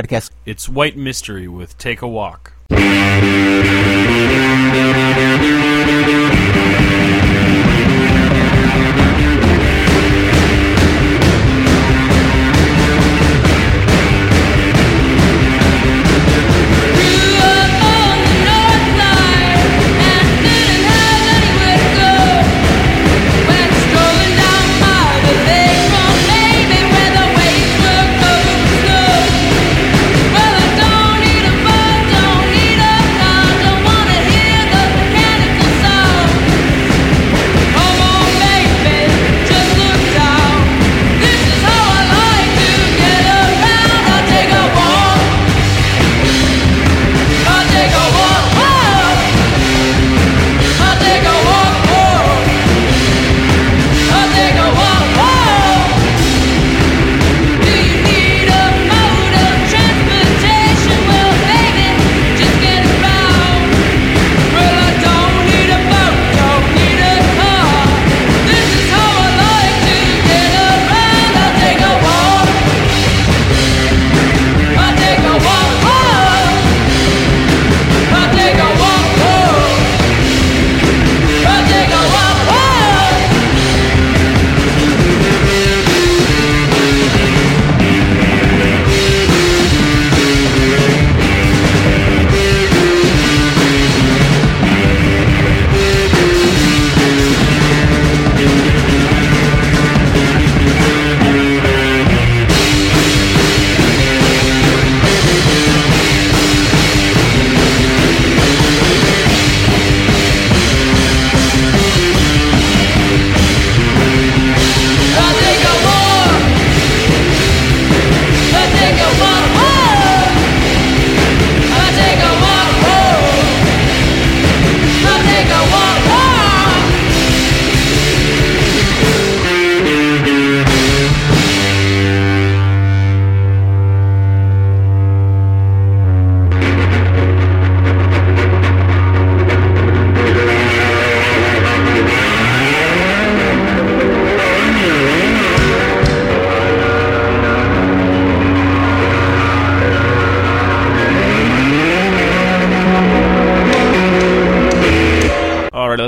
podcast. It's White Mystery with Take a Walk.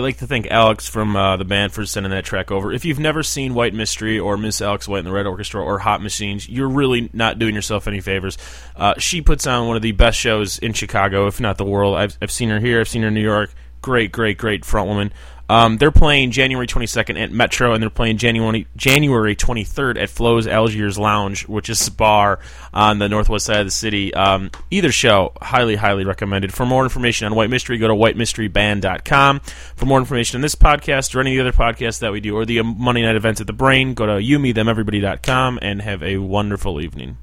Like to thank Alex from uh, the band for sending that track over. If you've never seen White Mystery or Miss Alex White and the Red Orchestra or Hot Machines, you're really not doing yourself any favors. Uh, she puts on one of the best shows in Chicago, if not the world. I've, I've seen her here, I've seen her in New York. Great, great, great front woman. Um, they're playing January 22nd at Metro, and they're playing January January 23rd at Flo's Algiers Lounge, which is a bar on the northwest side of the city. Um, either show, highly, highly recommended. For more information on White Mystery, go to whitemysteryband.com. For more information on this podcast or any of the other podcasts that we do, or the Monday night events at the Brain, go to you, me, them, everybody.com, and have a wonderful evening.